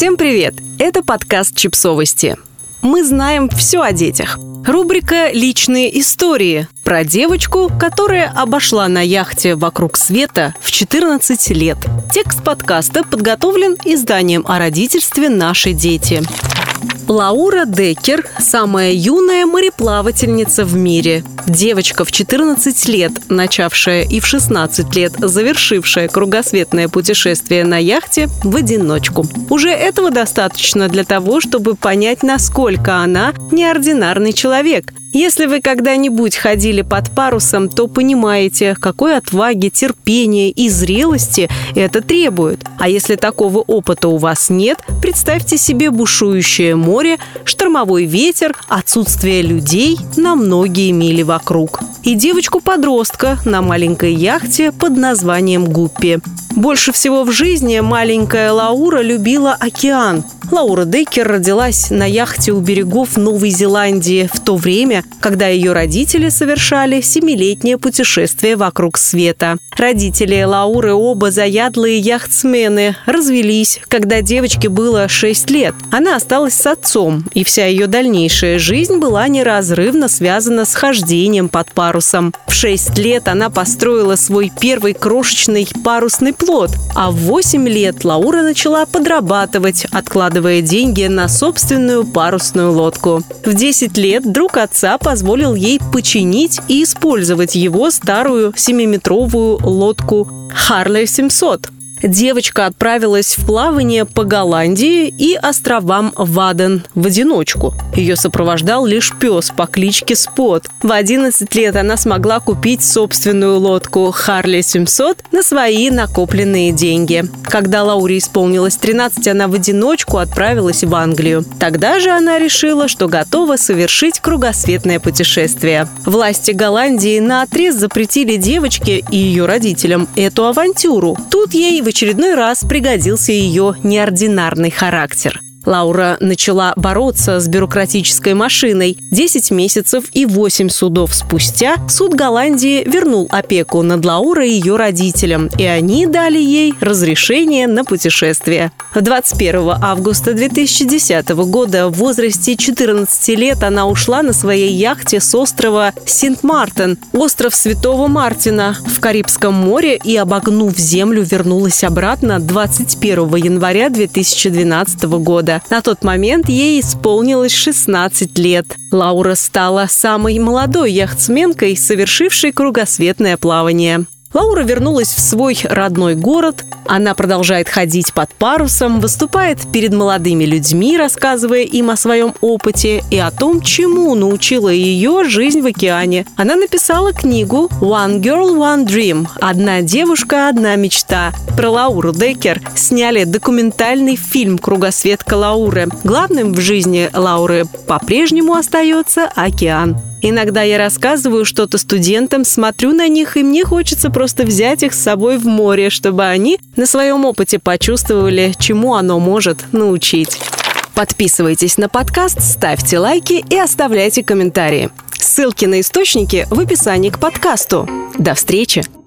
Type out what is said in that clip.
Всем привет! Это подкаст «Чипсовости». Мы знаем все о детях. Рубрика «Личные истории» про девочку, которая обошла на яхте вокруг света в 14 лет. Текст подкаста подготовлен изданием о родительстве «Наши дети». Лаура Деккер – самая юная мореплавательница в мире. Девочка в 14 лет, начавшая и в 16 лет завершившая кругосветное путешествие на яхте в одиночку. Уже этого достаточно для того, чтобы понять, насколько она неординарный человек. Если вы когда-нибудь ходили под парусом, то понимаете, какой отваги, терпения и зрелости это требует. А если такого опыта у вас нет, представьте себе бушующее море, штормовой ветер, отсутствие людей на многие мили вокруг. И девочку-подростка на маленькой яхте под названием Гуппи. Больше всего в жизни маленькая Лаура любила океан. Лаура Деккер родилась на яхте у берегов Новой Зеландии в то время, когда ее родители совершали семилетнее путешествие вокруг света. Родители Лауры оба заядлые яхтсмены, развелись, когда девочке было 6 лет. Она осталась с отцом, и вся ее дальнейшая жизнь была неразрывно связана с хождением под парусом. В 6 лет она построила свой первый крошечный парусный плод, а в 8 лет Лаура начала подрабатывать, откладывая деньги на собственную парусную лодку. В 10 лет друг отца позволил ей починить и использовать его старую 7-метровую лодку «Харлей 700», девочка отправилась в плавание по Голландии и островам Ваден в одиночку. Ее сопровождал лишь пес по кличке Спот. В 11 лет она смогла купить собственную лодку Харли 700 на свои накопленные деньги. Когда Лауре исполнилось 13, она в одиночку отправилась в Англию. Тогда же она решила, что готова совершить кругосветное путешествие. Власти Голландии на отрез запретили девочке и ее родителям эту авантюру. Тут ей в очередной раз пригодился ее неординарный характер. Лаура начала бороться с бюрократической машиной. 10 месяцев и 8 судов спустя суд Голландии вернул опеку над Лаурой и ее родителям, и они дали ей разрешение на путешествие. 21 августа 2010 года в возрасте 14 лет она ушла на своей яхте с острова Синт-Мартин, остров Святого Мартина в Карибском море и, обогнув землю, вернулась обратно 21 января 2012 года года. На тот момент ей исполнилось 16 лет. Лаура стала самой молодой яхтсменкой, совершившей кругосветное плавание. Лаура вернулась в свой родной город. Она продолжает ходить под парусом, выступает перед молодыми людьми, рассказывая им о своем опыте и о том, чему научила ее жизнь в океане. Она написала книгу «One Girl, One Dream» – «Одна девушка, одна мечта». Про Лауру Деккер сняли документальный фильм «Кругосветка Лауры». Главным в жизни Лауры по-прежнему остается океан. Иногда я рассказываю что-то студентам, смотрю на них, и мне хочется просто взять их с собой в море, чтобы они на своем опыте почувствовали, чему оно может научить. Подписывайтесь на подкаст, ставьте лайки и оставляйте комментарии. Ссылки на источники в описании к подкасту. До встречи!